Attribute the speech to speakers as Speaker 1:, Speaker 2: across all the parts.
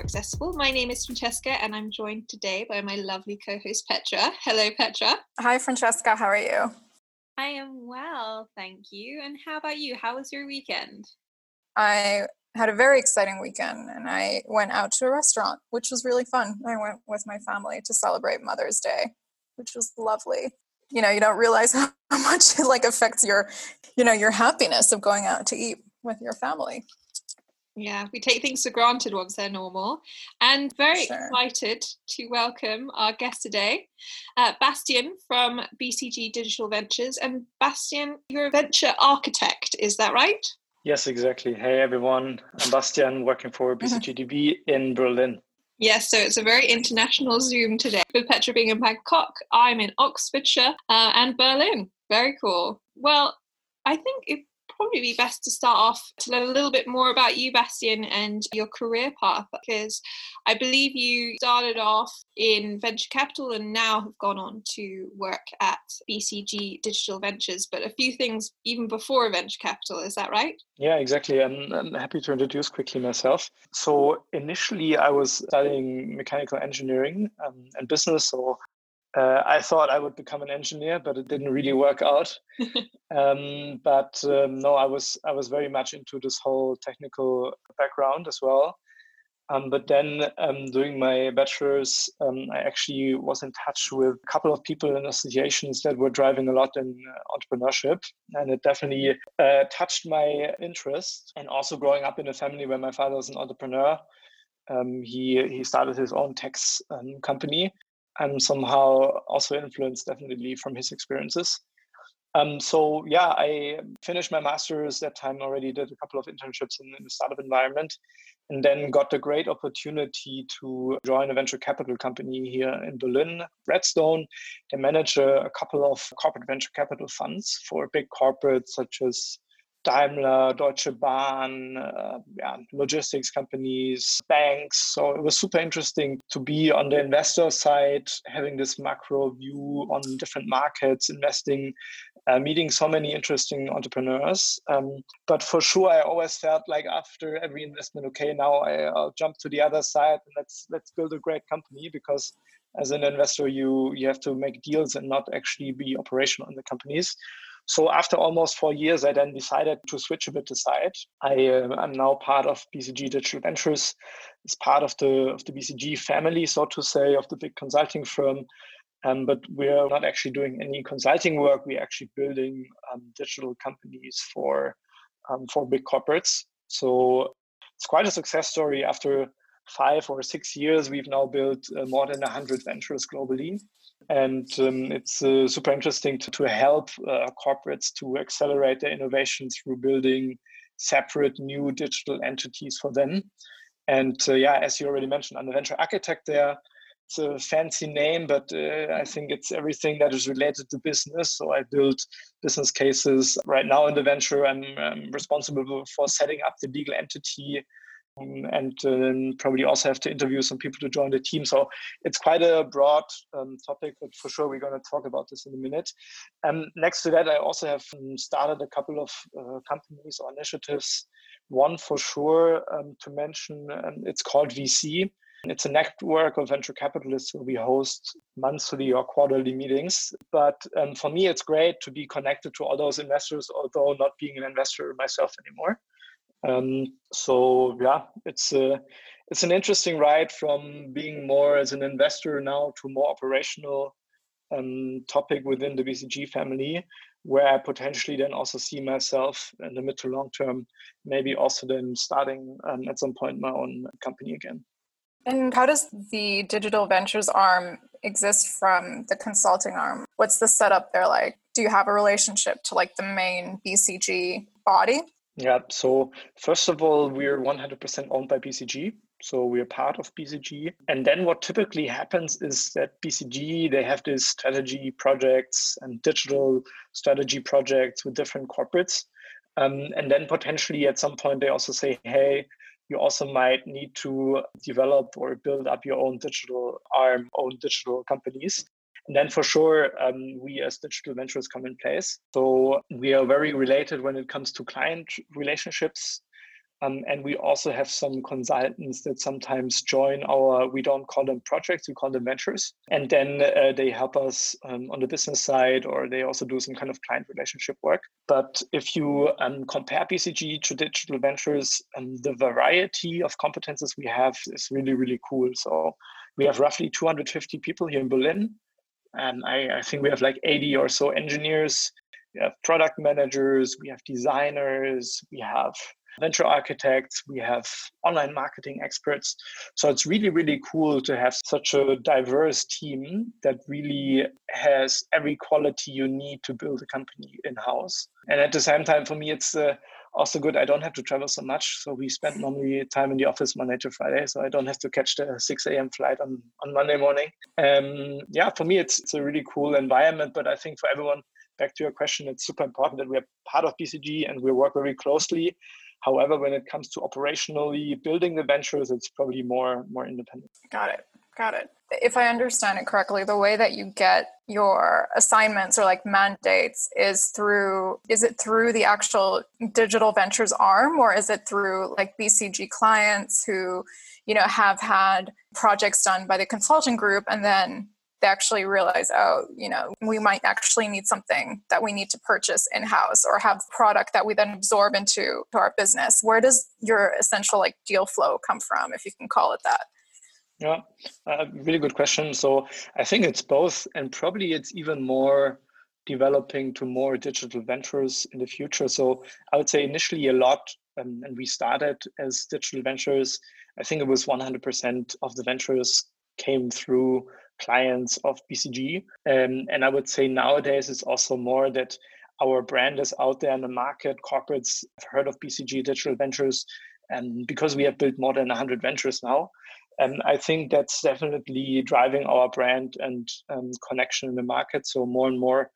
Speaker 1: more accessible. My name is Francesca, and I'm joined today by my lovely co host, Petra. Hello, Petra.
Speaker 2: Hi, Francesca. How are you?
Speaker 1: I am well, thank you. And how about you? How was your weekend?
Speaker 2: I had a very exciting weekend and I went out to a restaurant, which was really fun. I went with my family to celebrate Mother's Day, which was lovely. You know, you don't realize how much it like affects your, you know, your happiness of going out to eat with your family.
Speaker 1: Yeah, we take things for granted once they're normal. And very sure. excited to welcome our guest today, uh, Bastien from BCG Digital Ventures. And Bastian, you're a venture architect, is that right?
Speaker 3: Yes, exactly. Hey, everyone. I'm Bastian, working for BCGDV in Berlin.
Speaker 1: Yes, so it's a very international Zoom today. With Petra being in Bangkok, I'm in Oxfordshire uh, and Berlin. Very cool. Well, I think it probably be best to start off to learn a little bit more about you, Bastien, and your career path, because I believe you started off in venture capital and now have gone on to work at BCG Digital Ventures, but a few things even before venture capital. Is that right?
Speaker 3: Yeah, exactly. I'm, I'm happy to introduce quickly myself. So initially, I was studying mechanical engineering um, and business. So uh, I thought I would become an engineer, but it didn't really work out. um, but um, no, I was I was very much into this whole technical background as well. Um, but then um, doing my bachelor's, um, I actually was in touch with a couple of people in associations that were driving a lot in uh, entrepreneurship, and it definitely uh, touched my interest. And also growing up in a family where my father was an entrepreneur, um, he he started his own tax um, company, I'm somehow also influenced definitely from his experiences. Um, so yeah, I finished my master's that time already, did a couple of internships in, in the startup environment, and then got the great opportunity to join a venture capital company here in Berlin, Redstone. They manage a, a couple of corporate venture capital funds for big corporates such as Daimler, Deutsche Bahn, uh, yeah, logistics companies, banks. So it was super interesting to be on the investor side, having this macro view on different markets, investing, uh, meeting so many interesting entrepreneurs. Um, but for sure, I always felt like after every investment, okay, now I, will jump to the other side and let's let's build a great company because as an investor, you you have to make deals and not actually be operational in the companies. So after almost four years, I then decided to switch a bit aside. I am uh, now part of BCG Digital Ventures. It's part of the of the BCG family, so to say, of the big consulting firm. Um, but we're not actually doing any consulting work. We're actually building um, digital companies for um, for big corporates. So it's quite a success story. After five or six years, we've now built uh, more than 100 ventures globally. And um, it's uh, super interesting to, to help uh, corporates to accelerate their innovation through building separate new digital entities for them. And uh, yeah, as you already mentioned, I'm a venture architect there. It's a fancy name, but uh, I think it's everything that is related to business. So I build business cases. Right now in the venture, I'm, I'm responsible for setting up the legal entity um, and probably also have to interview some people to join the team. So it's quite a broad um, topic, but for sure we're going to talk about this in a minute. Um, next to that, I also have um, started a couple of uh, companies or initiatives. One for sure um, to mention, um, it's called VC. It's a network of venture capitalists where we host monthly or quarterly meetings. But um, for me, it's great to be connected to all those investors, although not being an investor myself anymore. Um, so yeah, it's a, it's an interesting ride from being more as an investor now to more operational um, topic within the BCG family, where I potentially then also see myself in the mid to long term, maybe also then starting um, at some point my own company again.
Speaker 2: And how does the digital ventures arm exist from the consulting arm? What's the setup there like? Do you have a relationship to like the main BCG body?
Speaker 3: Yeah, so first of all, we're 100% owned by BCG. So we're part of BCG. And then what typically happens is that BCG, they have these strategy projects and digital strategy projects with different corporates. Um, and then potentially at some point, they also say, hey, you also might need to develop or build up your own digital arm, own digital companies. And then for sure, um, we as digital ventures come in place. So we are very related when it comes to client relationships. Um, and we also have some consultants that sometimes join our, we don't call them projects, we call them ventures. And then uh, they help us um, on the business side, or they also do some kind of client relationship work. But if you um, compare BCG to digital ventures, um, the variety of competences we have is really, really cool. So we have roughly 250 people here in Berlin. And I, I think we have like 80 or so engineers we have product managers, we have designers, we have venture architects, we have online marketing experts. So it's really, really cool to have such a diverse team that really has every quality you need to build a company in house. And at the same time, for me, it's uh, also good. I don't have to travel so much. So we spend normally time in the office Monday to Friday. So I don't have to catch the 6 a.m. flight on, on Monday morning. Um, yeah, for me, it's, it's a really cool environment. But I think for everyone, back to your question, it's super important that we're part of BCG and we work very closely. However, when it comes to operationally building the ventures, it's probably more more independent.
Speaker 2: Got it. Got it. If I understand it correctly, the way that you get your assignments or like mandates is through is it through the actual digital ventures arm or is it through like BCG clients who, you know, have had projects done by the consulting group and then they actually realize, oh, you know, we might actually need something that we need to purchase in house or have product that we then absorb into to our business. Where does your essential like deal flow come from, if you can call it that?
Speaker 3: Yeah, uh, really good question. So I think it's both, and probably it's even more developing to more digital ventures in the future. So I would say initially a lot, um, and we started as digital ventures. I think it was 100% of the ventures came through clients of BCG. Um, and I would say nowadays it's also more that our brand is out there in the market. Corporates have heard of BCG Digital Ventures, and because we have built more than 100 ventures now, and I think that's definitely driving our brand and um, connection in the market. So more and more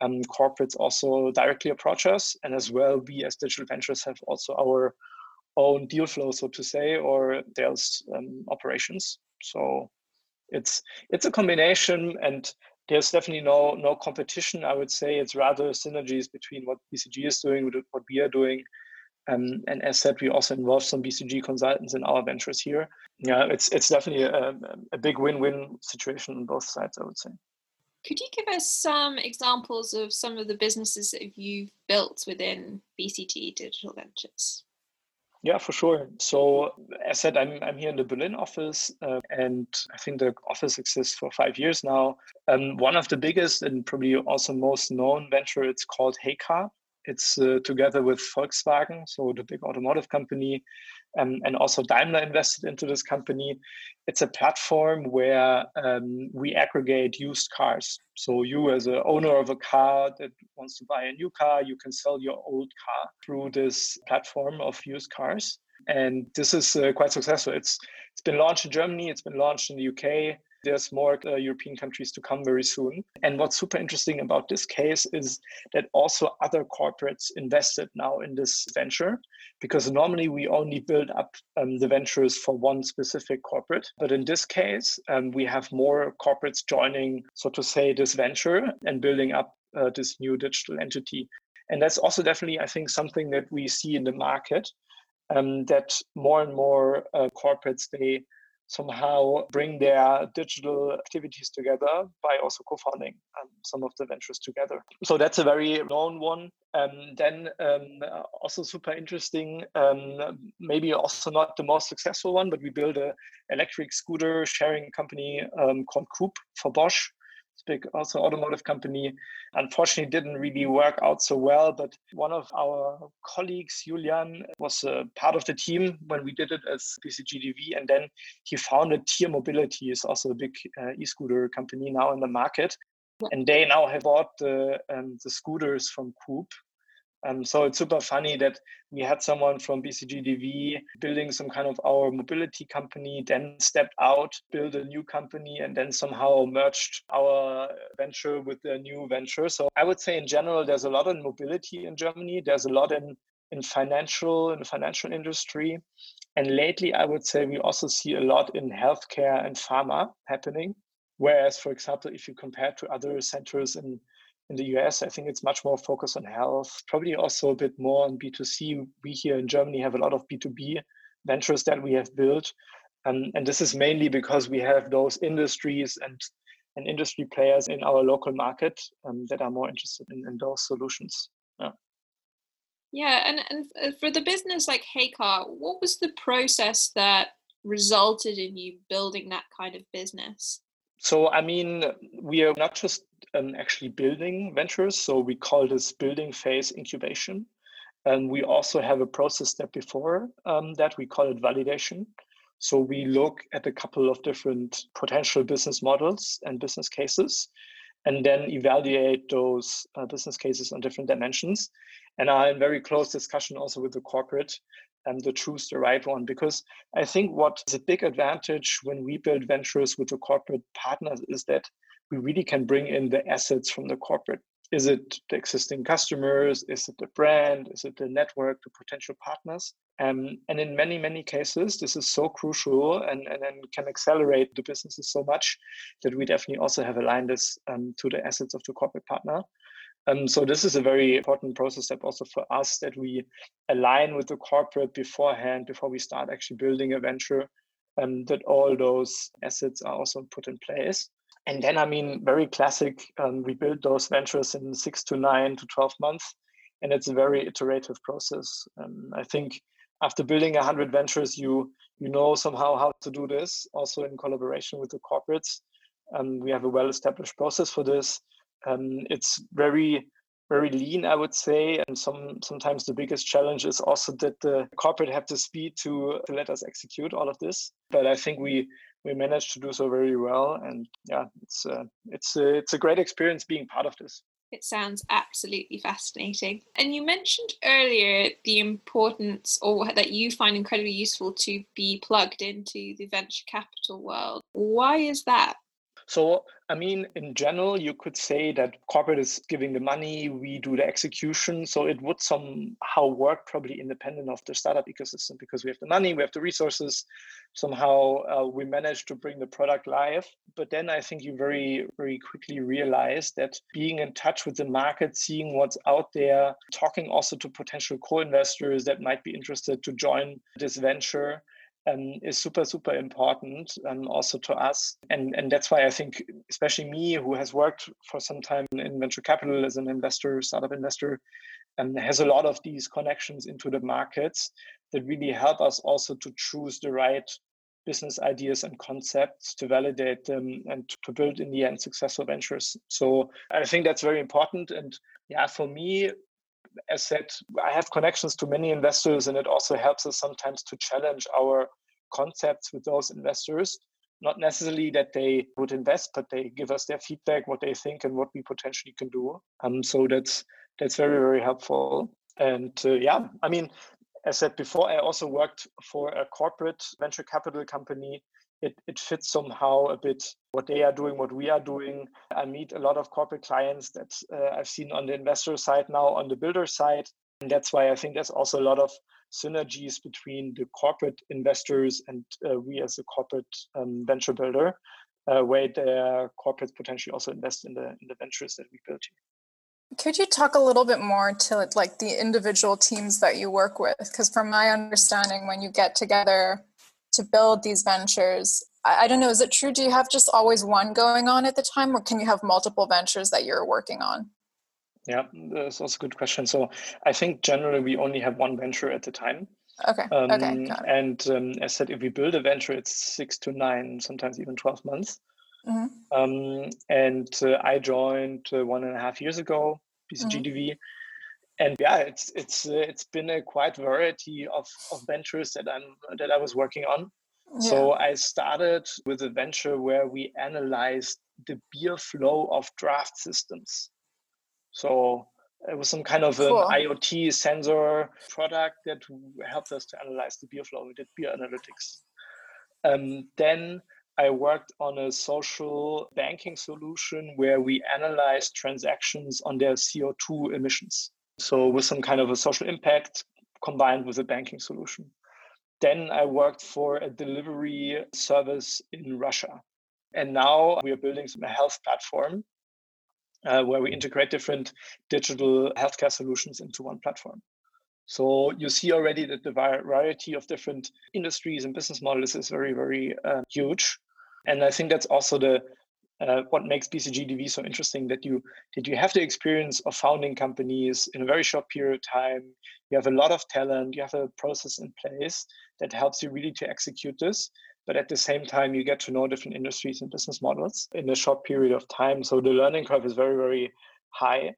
Speaker 3: um, corporates also directly approach us, and as well, we as Digital Ventures have also our own deal flow, so to say, or sales um, operations. So it's it's a combination and there's definitely no no competition i would say it's rather synergies between what bcg is doing with what we are doing um, and as said we also involve some bcg consultants in our ventures here yeah it's it's definitely a, a big win-win situation on both sides i would say
Speaker 1: could you give us some examples of some of the businesses that you've built within bcg digital ventures
Speaker 3: yeah, for sure. So, as said, I'm, I'm here in the Berlin office, uh, and I think the office exists for five years now. Um, one of the biggest and probably also most known venture, it's called Heycar. It's uh, together with Volkswagen, so the big automotive company, um, and also Daimler invested into this company. It's a platform where um, we aggregate used cars. So you, as a owner of a car that wants to buy a new car, you can sell your old car through this platform of used cars. And this is uh, quite successful. It's it's been launched in Germany. It's been launched in the UK. There's more uh, European countries to come very soon. And what's super interesting about this case is that also other corporates invested now in this venture because normally we only build up um, the ventures for one specific corporate. But in this case, um, we have more corporates joining, so to say, this venture and building up uh, this new digital entity. And that's also definitely, I think, something that we see in the market um, that more and more uh, corporates they somehow bring their digital activities together by also co-founding um, some of the ventures together. So that's a very known one. Um, then um, also super interesting, um, maybe also not the most successful one, but we built a electric scooter sharing company um, called Coup for Bosch big also automotive company. Unfortunately, didn't really work out so well. But one of our colleagues, Julian, was a part of the team when we did it as BCGDV, and then he founded Tier Mobility, is also a big uh, e-scooter company now in the market. And they now have bought the, um, the scooters from Coup um, so it's super funny that we had someone from BCGDV building some kind of our mobility company, then stepped out, built a new company, and then somehow merged our venture with the new venture. So I would say in general, there's a lot in mobility in Germany. There's a lot in in financial in the financial industry, and lately I would say we also see a lot in healthcare and pharma happening. Whereas, for example, if you compare to other centers in in the US, I think it's much more focused on health, probably also a bit more on B2C. We here in Germany have a lot of B2B ventures that we have built. Um, and this is mainly because we have those industries and, and industry players in our local market um, that are more interested in, in those solutions. Yeah.
Speaker 1: Yeah, and, and for the business like Heycar, what was the process that resulted in you building that kind of business?
Speaker 3: So, I mean, we are not just um, actually building ventures. So, we call this building phase incubation. And we also have a process step before um, that we call it validation. So, we look at a couple of different potential business models and business cases, and then evaluate those uh, business cases on different dimensions. And are in very close discussion also with the corporate um, to choose the right one. Because I think what is a big advantage when we build ventures with the corporate partners is that we really can bring in the assets from the corporate. Is it the existing customers? Is it the brand? Is it the network, the potential partners? Um, and in many, many cases, this is so crucial and, and, and can accelerate the businesses so much that we definitely also have aligned this um, to the assets of the corporate partner. Um, so this is a very important process step also for us that we align with the corporate beforehand before we start actually building a venture um, that all those assets are also put in place. And then, I mean, very classic, um, we build those ventures in six to nine to 12 months. And it's a very iterative process. Um, I think after building 100 ventures, you you know somehow how to do this, also in collaboration with the corporates. Um, we have a well-established process for this um, it's very very lean, I would say. And some sometimes the biggest challenge is also that the corporate have the speed to, to let us execute all of this. But I think we we managed to do so very well. And yeah, it's uh, it's uh, it's a great experience being part of this.
Speaker 1: It sounds absolutely fascinating. And you mentioned earlier the importance, or that you find incredibly useful to be plugged into the venture capital world. Why is that?
Speaker 3: So, I mean, in general, you could say that corporate is giving the money, we do the execution. So it would somehow work probably independent of the startup ecosystem because we have the money, we have the resources. Somehow uh, we manage to bring the product live. But then I think you very, very quickly realize that being in touch with the market, seeing what's out there, talking also to potential co investors that might be interested to join this venture um, is super super important um, also to us. And and that's why i think especially me who has worked for some time in venture capital as an investor startup investor and um, has a lot of these connections into the markets that really help us also to choose the right business ideas and concepts to validate them and to build in the end successful ventures. So i think that's very important. And yeah for me as said, I have connections to many investors, and it also helps us sometimes to challenge our concepts with those investors. Not necessarily that they would invest, but they give us their feedback, what they think, and what we potentially can do. Um, so that's that's very very helpful. And uh, yeah, I mean, as said before, I also worked for a corporate venture capital company it, it fits somehow a bit what they are doing, what we are doing. I meet a lot of corporate clients that uh, I've seen on the investor side now, on the builder side. And that's why I think there's also a lot of synergies between the corporate investors and uh, we as a corporate um, venture builder, uh, where the corporates potentially also invest in the in the ventures that we build here.
Speaker 2: Could you talk a little bit more to like the individual teams that you work with? Because from my understanding, when you get together to build these ventures I, don't know is it true? Do you have just always one going on at the time or can you have multiple ventures that you're working on?
Speaker 3: Yeah that's also a good question. So i think generally we only have one venture at the time.
Speaker 2: Okay um, okay
Speaker 3: and um, as said if we build a venture it's six to nine sometimes even 12 months. Mm-hmm. um, and uh, i joined uh, one and a half years ago bcgdv mm-hmm and yeah, it's it's uh, it's been a quite variety of, of ventures that I'm that I was working on. Yeah. So I started with a venture where we analyzed the beer flow of draft systems. So it was some kind of cool. an IoT sensor product that helped us to analyze the beer flow. We did beer analytics. Um, then I worked on a social banking solution where we analyzed transactions on their CO2 emissions. So with some kind of a social impact combined with a banking solution. Then I worked for a delivery service in Russia. And now we are building a health platform uh, where we integrate different digital healthcare solutions into one platform. So you see already that the variety of different industries and business models is very, very uh, huge. And I think that's also the uh, what makes BCGDV so interesting that you that you have the experience of founding companies in a very short period of time. You have a lot of talent. You have a process in place that helps you really to execute this. But at the same time, you get to know different industries and business models in a short period of time. So the learning curve is very, very high.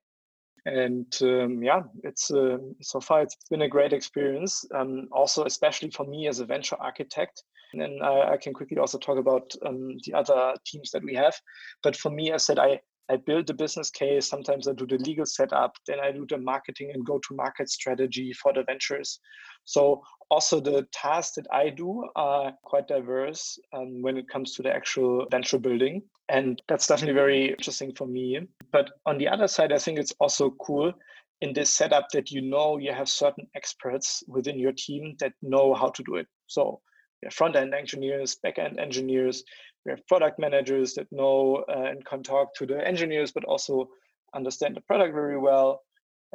Speaker 3: And um, yeah, it's uh, so far it's been a great experience. Um, also, especially for me as a venture architect, and then I, I can quickly also talk about um, the other teams that we have. But for me, I said I I build the business case. Sometimes I do the legal setup. Then I do the marketing and go to market strategy for the ventures. So also the tasks that I do are quite diverse um, when it comes to the actual venture building. And that's definitely very interesting for me. But on the other side, I think it's also cool in this setup that you know you have certain experts within your team that know how to do it. So we have front end engineers, back end engineers, we have product managers that know uh, and can talk to the engineers, but also understand the product very well.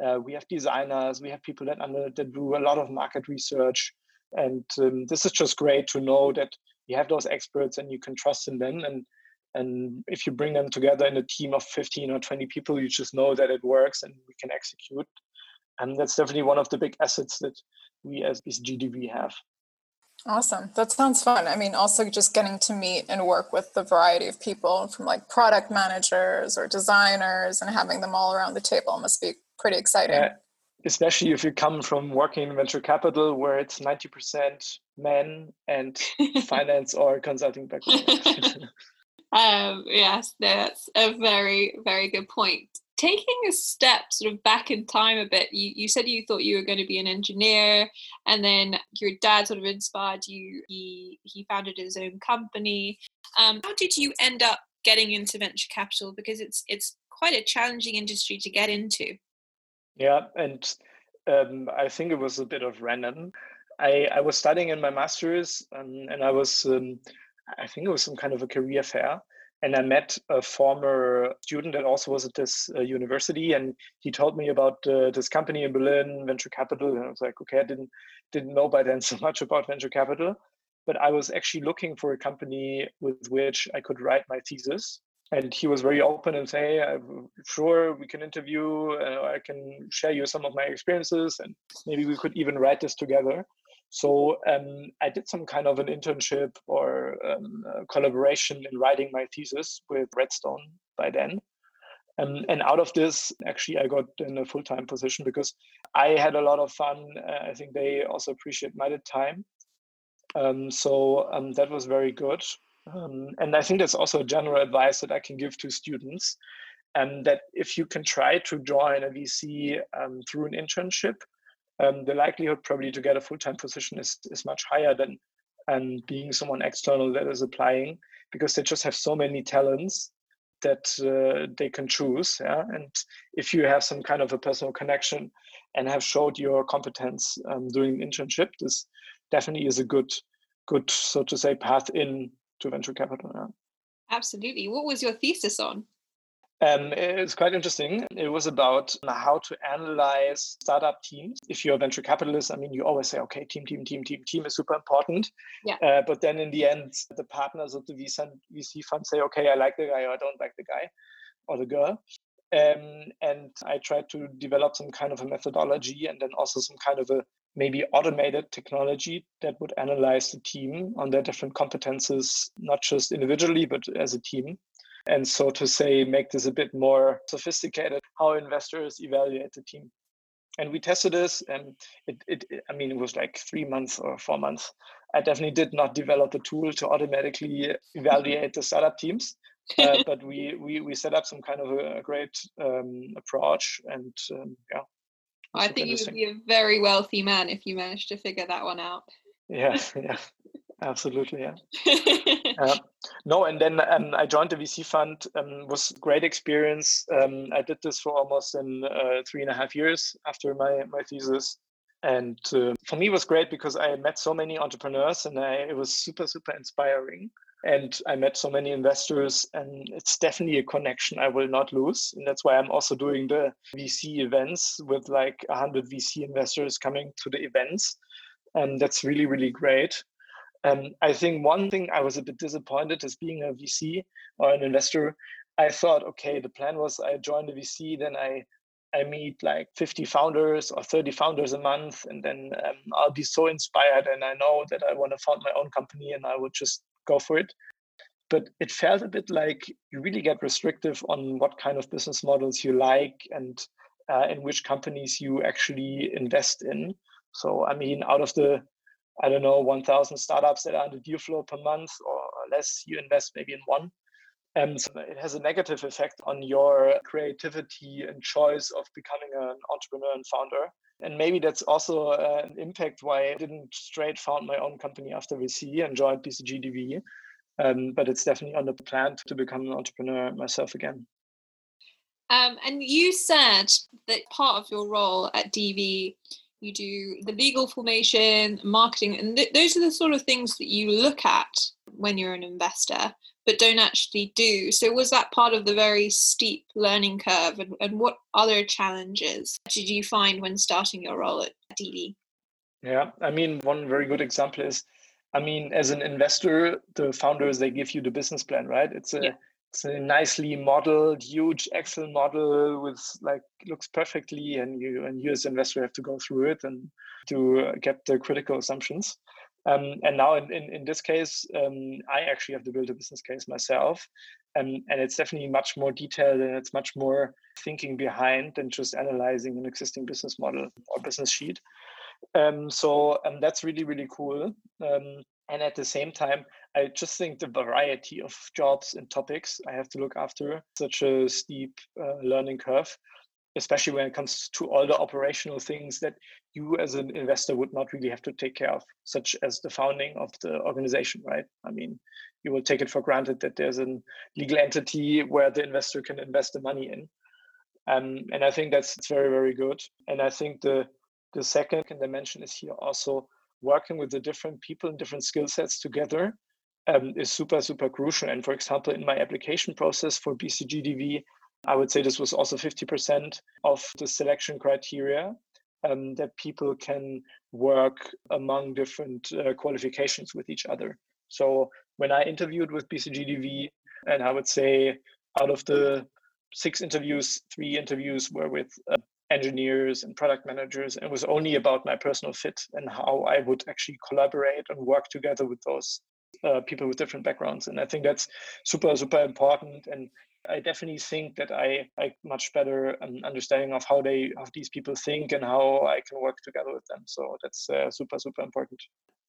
Speaker 3: Uh, we have designers, we have people that, under, that do a lot of market research. And um, this is just great to know that you have those experts and you can trust in them. And, and if you bring them together in a team of 15 or 20 people, you just know that it works and we can execute. And that's definitely one of the big assets that we as BCGDV have.
Speaker 2: Awesome. That sounds fun. I mean, also just getting to meet and work with the variety of people from like product managers or designers and having them all around the table must be pretty exciting.
Speaker 3: Especially if you come from working in venture capital where it's 90% men and finance or consulting background.
Speaker 1: um, yes, that's a very, very good point. Taking a step sort of back in time a bit you, you said you thought you were going to be an engineer and then your dad sort of inspired you he he founded his own company. Um, how did you end up getting into venture capital? Because it's it's quite a challenging industry to get into.
Speaker 3: Yeah and um, i think it was a bit of random. I i was studying in my master's um, and i was um, i think it was some kind of a career fair and I met a former student that also was at this uh, university, and he told me about uh, this company in Berlin, venture capital, and I was like, okay, I didn't didn't know by then so much about venture capital, but I was actually looking for a company with which I could write my thesis. And he was very open and say, I'm sure we can interview, uh, I can share you some of my experiences, and maybe we could even write this together. So um, I did some kind of an internship or um, collaboration in writing my thesis with Redstone by then. Um, and out of this, actually, I got in a full time position because I had a lot of fun. Uh, I think they also appreciate my time. Um, so um, that was very good. Um, and I think that's also general advice that I can give to students um, that if you can try to join a VC through an internship, um, the likelihood probably to get a full-time position is, is much higher than um, being someone external that is applying because they just have so many talents that uh, they can choose yeah? and if you have some kind of a personal connection and have showed your competence um, doing an internship this definitely is a good good so to say path in to venture capital yeah?
Speaker 1: absolutely what was your thesis on
Speaker 3: um, it's quite interesting. It was about how to analyze startup teams. If you're a venture capitalist, I mean, you always say, okay, team, team, team, team, team is super important.
Speaker 1: Yeah.
Speaker 3: Uh, but then in the end, the partners of the VC fund say, okay, I like the guy or I don't like the guy or the girl. Um, and I tried to develop some kind of a methodology and then also some kind of a maybe automated technology that would analyze the team on their different competences, not just individually, but as a team and so to say make this a bit more sophisticated how investors evaluate the team. And we tested this and it, it, i mean it was like three months or four months. I definitely did not develop a tool to automatically evaluate the startup teams uh, but we, we we set up some kind of a, great um, approach and um, yeah.
Speaker 1: I think you would be a very wealthy man if you managed to figure that one out.
Speaker 3: Yeah yeah Absolutely, yeah. uh, no, and then um, I joined the VC fund. Um, was great experience. Um, I did this for almost in uh, three and a half years after my my thesis, and uh, for me it was great because I met so many entrepreneurs, and I, it was super super inspiring. and I met so many investors, and it's definitely a connection I will not lose. And that's why I'm also doing the VC events with like 100 VC investors coming to the events. And that's really, really great. Um, I think one thing I was a bit disappointed as being a VC or an investor. I thought, okay, the plan was I join the VC, then I I meet like 50 founders or 30 founders a month, and then um, I'll be so inspired, and I know that I want to found my own company, and I would just go for it. But it felt a bit like you really get restrictive on what kind of business models you like and uh, in which companies you actually invest in. So, I mean, out of the, I don't know, 1,000 startups that are the deal flow per month or less, you invest maybe in one. And so it has a negative effect on your creativity and choice of becoming an entrepreneur and founder. And maybe that's also uh, an impact why I didn't straight found my own company after VC and joined BCGDV. Um, but it's definitely on the plan to become an entrepreneur myself again.
Speaker 1: Um, and you said that part of your role at DV, you do the legal formation, marketing, and th- those are the sort of things that you look at when you're an investor but don't actually do. So was that part of the very steep learning curve? And, and what other challenges did you find when starting your role at DV?
Speaker 3: Yeah, I mean, one very good example is, I mean, as an investor, the founders they give you the business plan, right? It's a yeah. It's a nicely modeled, huge Excel model with like looks perfectly, and you and you as an investor have to go through it and to get the critical assumptions. Um, and now in, in, in this case, um, I actually have to build a business case myself. Um, and it's definitely much more detailed and it's much more thinking behind than just analyzing an existing business model or business sheet. Um, so um, that's really, really cool. And at the same time, I just think the variety of jobs and topics I have to look after, such a steep uh, learning curve, especially when it comes to all the operational things that you as an investor would not really have to take care of, such as the founding of the organization, right? I mean, you will take it for granted that there's a legal entity where the investor can invest the money in. Um, and I think that's very, very good. And I think the the second dimension is here also working with the different people and different skill sets together um, is super, super crucial. And for example, in my application process for BCGDV, I would say this was also 50% of the selection criteria um, that people can work among different uh, qualifications with each other. So when I interviewed with BCGDV, and I would say out of the six interviews, three interviews were with uh, engineers and product managers, and it was only about my personal fit and how I would actually collaborate and work together with those uh, people with different backgrounds. And I think that's super, super important. And I definitely think that I I much better understanding of how they of these people think and how I can work together with them. So that's uh, super super important.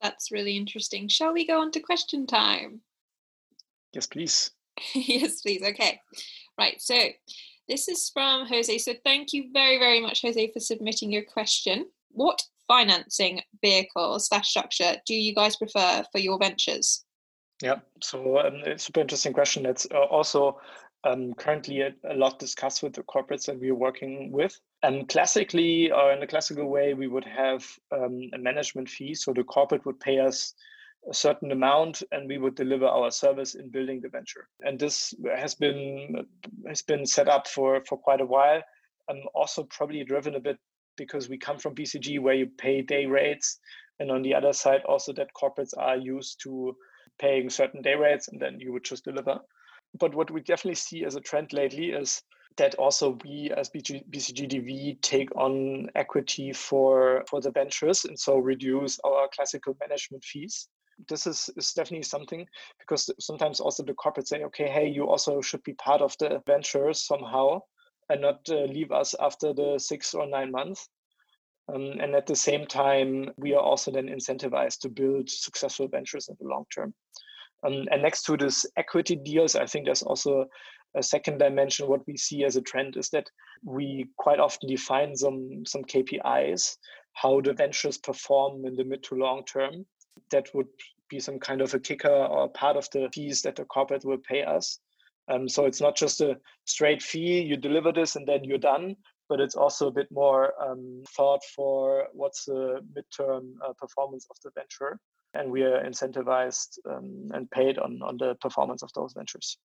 Speaker 1: That's really interesting. Shall we go on to question time?
Speaker 3: Yes, please.
Speaker 1: yes, please. Okay, right. So this is from Jose. So thank you very very much, Jose, for submitting your question. What financing vehicle slash structure do you guys prefer for your ventures?
Speaker 3: Yeah, so um, it's a super interesting question. That's uh, also um, currently a, a, lot discussed with the corporates that we are working with. And classically, or in a classical way, we would have um, a management fee. So the corporate would pay us a certain amount, and we would deliver our service in building the venture. And this has been has been set up for for quite a while. and also probably driven a bit because we come from BCG, where you pay day rates, and on the other side, also that corporates are used to paying certain day rates, and then you would just deliver but what we definitely see as a trend lately is that also we as BCGDV take on equity for for the ventures and so reduce our classical management fees. This is, is definitely something because sometimes also the corporates say, okay, hey, you also should be part of the ventures somehow and not uh, leave us after the six or nine months. Um, and at the same time, we are also then incentivized to build successful ventures in the long term. Um, and next to this equity deals, I think there's also a second dimension. What we see as a trend is that we quite often define some some KPIs, how the ventures perform in the mid to long term. That would be some kind of a kicker or part of the fees that the corporate will pay us. Um, so it's not just a straight fee, you deliver this and then you're done, but it's also a bit more um, thought for what's the midterm uh, performance of the venture. and we are incentivized um, and paid on, on the performance of those ventures.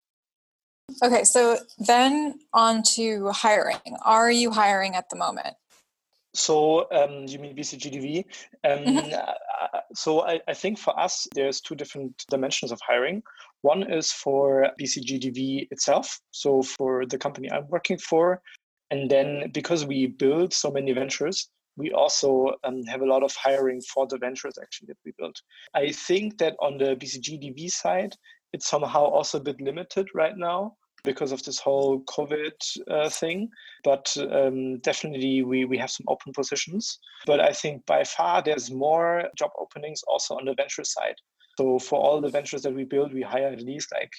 Speaker 2: Okay, so then on to hiring. Are you hiring at the moment?
Speaker 3: So um, you mean BCGDV? Um, mm-hmm. uh, so I, I, think for us, there's two different dimensions of hiring. One is for BCGDV itself, so for the company I'm working for, and then because we build so many ventures, we also um, have a lot of hiring for the ventures actually that we build. I think that on the BCGDV side, it's somehow also a bit limited right now because of this whole COVID uh, thing. But um, definitely, we, we have some open positions. But I think by far there's more job openings also on the venture side. So for all the ventures that we build, we hire at least like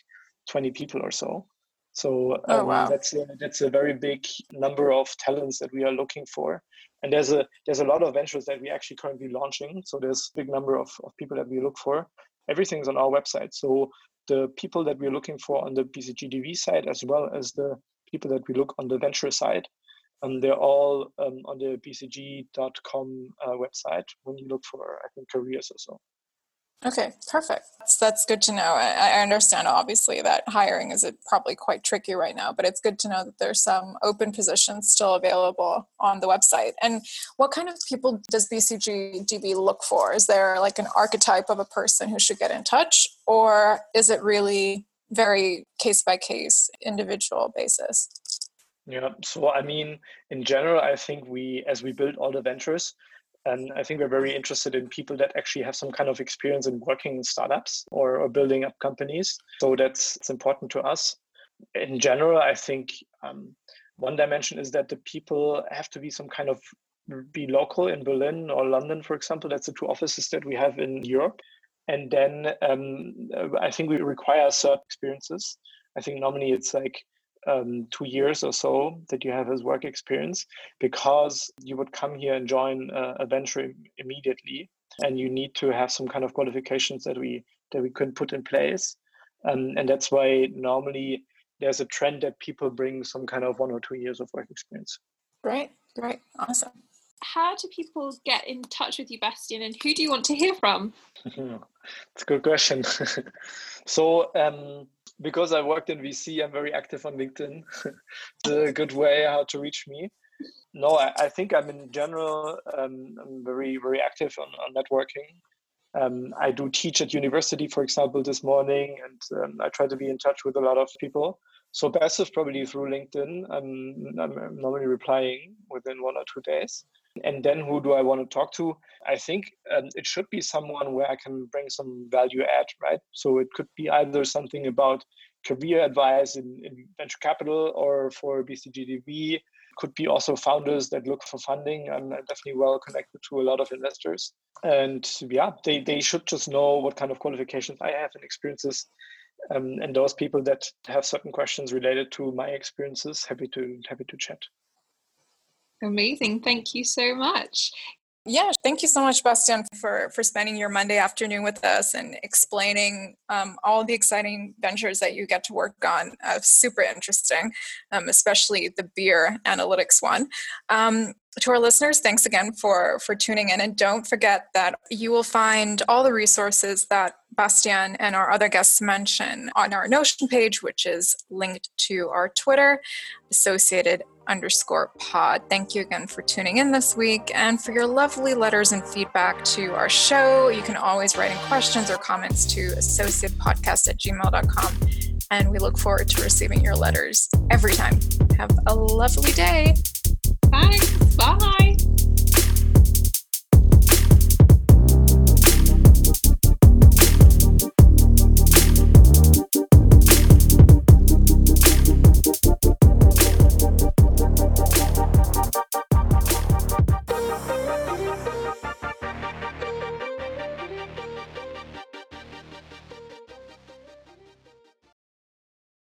Speaker 3: 20 people or so. So oh, um, oh, wow. that's a, that's a very big number of talents that we are looking for. And there's a there's a lot of ventures that we actually currently launching. So there's a big number of, of people that we look for. Everything's on our website. So the people that we're looking for on the BCGDV side, as well as the people that we look on the venture side. And they're all um, on the bcg.com uh, website when you look for, I think, careers or so.
Speaker 2: Okay, perfect. That's, that's good to know. I, I understand, obviously, that hiring is uh, probably quite tricky right now, but it's good to know that there's some open positions still available on the website. And what kind of people does BCG look for? Is there like an archetype of a person who should get in touch, or is it really very case by case, individual basis?
Speaker 3: Yeah, so I mean, in general, I think we, as we build all the ventures, and I think we're very interested in people that actually have some kind of experience in working in startups or, or building up companies. So that's it's important to us. In general, I think um, one dimension is that the people have to be some kind of be local in Berlin or London, for example. That's the two offices that we have in Europe. And then um, I think we require certain experiences. I think normally it's like um, two years or so that you have as work experience because you would come here and join a, a venture Im- immediately and you need to have some kind of qualifications that we that we can put in place. Um, and that's why normally there's a trend that people bring some kind of one or two years of work experience.
Speaker 2: Great great awesome.
Speaker 1: How do people get in touch with you bastian and who do you want to hear from?
Speaker 3: It's a good question. So um, because I worked in VC, I'm very active on LinkedIn. it's a good way how to reach me. No, I, I think I'm in general um, I'm very very active on, on networking. Um, I do teach at university, for example, this morning, and um, I try to be in touch with a lot of people. So best is probably through LinkedIn. I'm, I'm normally replying within one or two days. And then who do I want to talk to? I think um, it should be someone where I can bring some value add, right? So it could be either something about career advice in, in venture capital or for BCGDV. Could be also founders that look for funding. I'm definitely well connected to a lot of investors. And yeah, they, they should just know what kind of qualifications I have and experiences. Um, and those people that have certain questions related to my experiences, happy to happy to chat.
Speaker 1: Amazing. Thank you so much.
Speaker 2: Yeah, thank you so much, Bastian, for for spending your Monday afternoon with us and explaining um, all the exciting ventures that you get to work on. Uh, super interesting, um, especially the beer analytics one. Um, to our listeners, thanks again for for tuning in, and don't forget that you will find all the resources that Bastian and our other guests mention on our Notion page, which is linked to our Twitter, associated underscore pod. Thank you again for tuning in this week and for your lovely letters and feedback to our show. You can always write in questions or comments to associatepodcast at gmail.com. And we look forward to receiving your letters every time. Have a lovely day.
Speaker 1: Bye. Bye.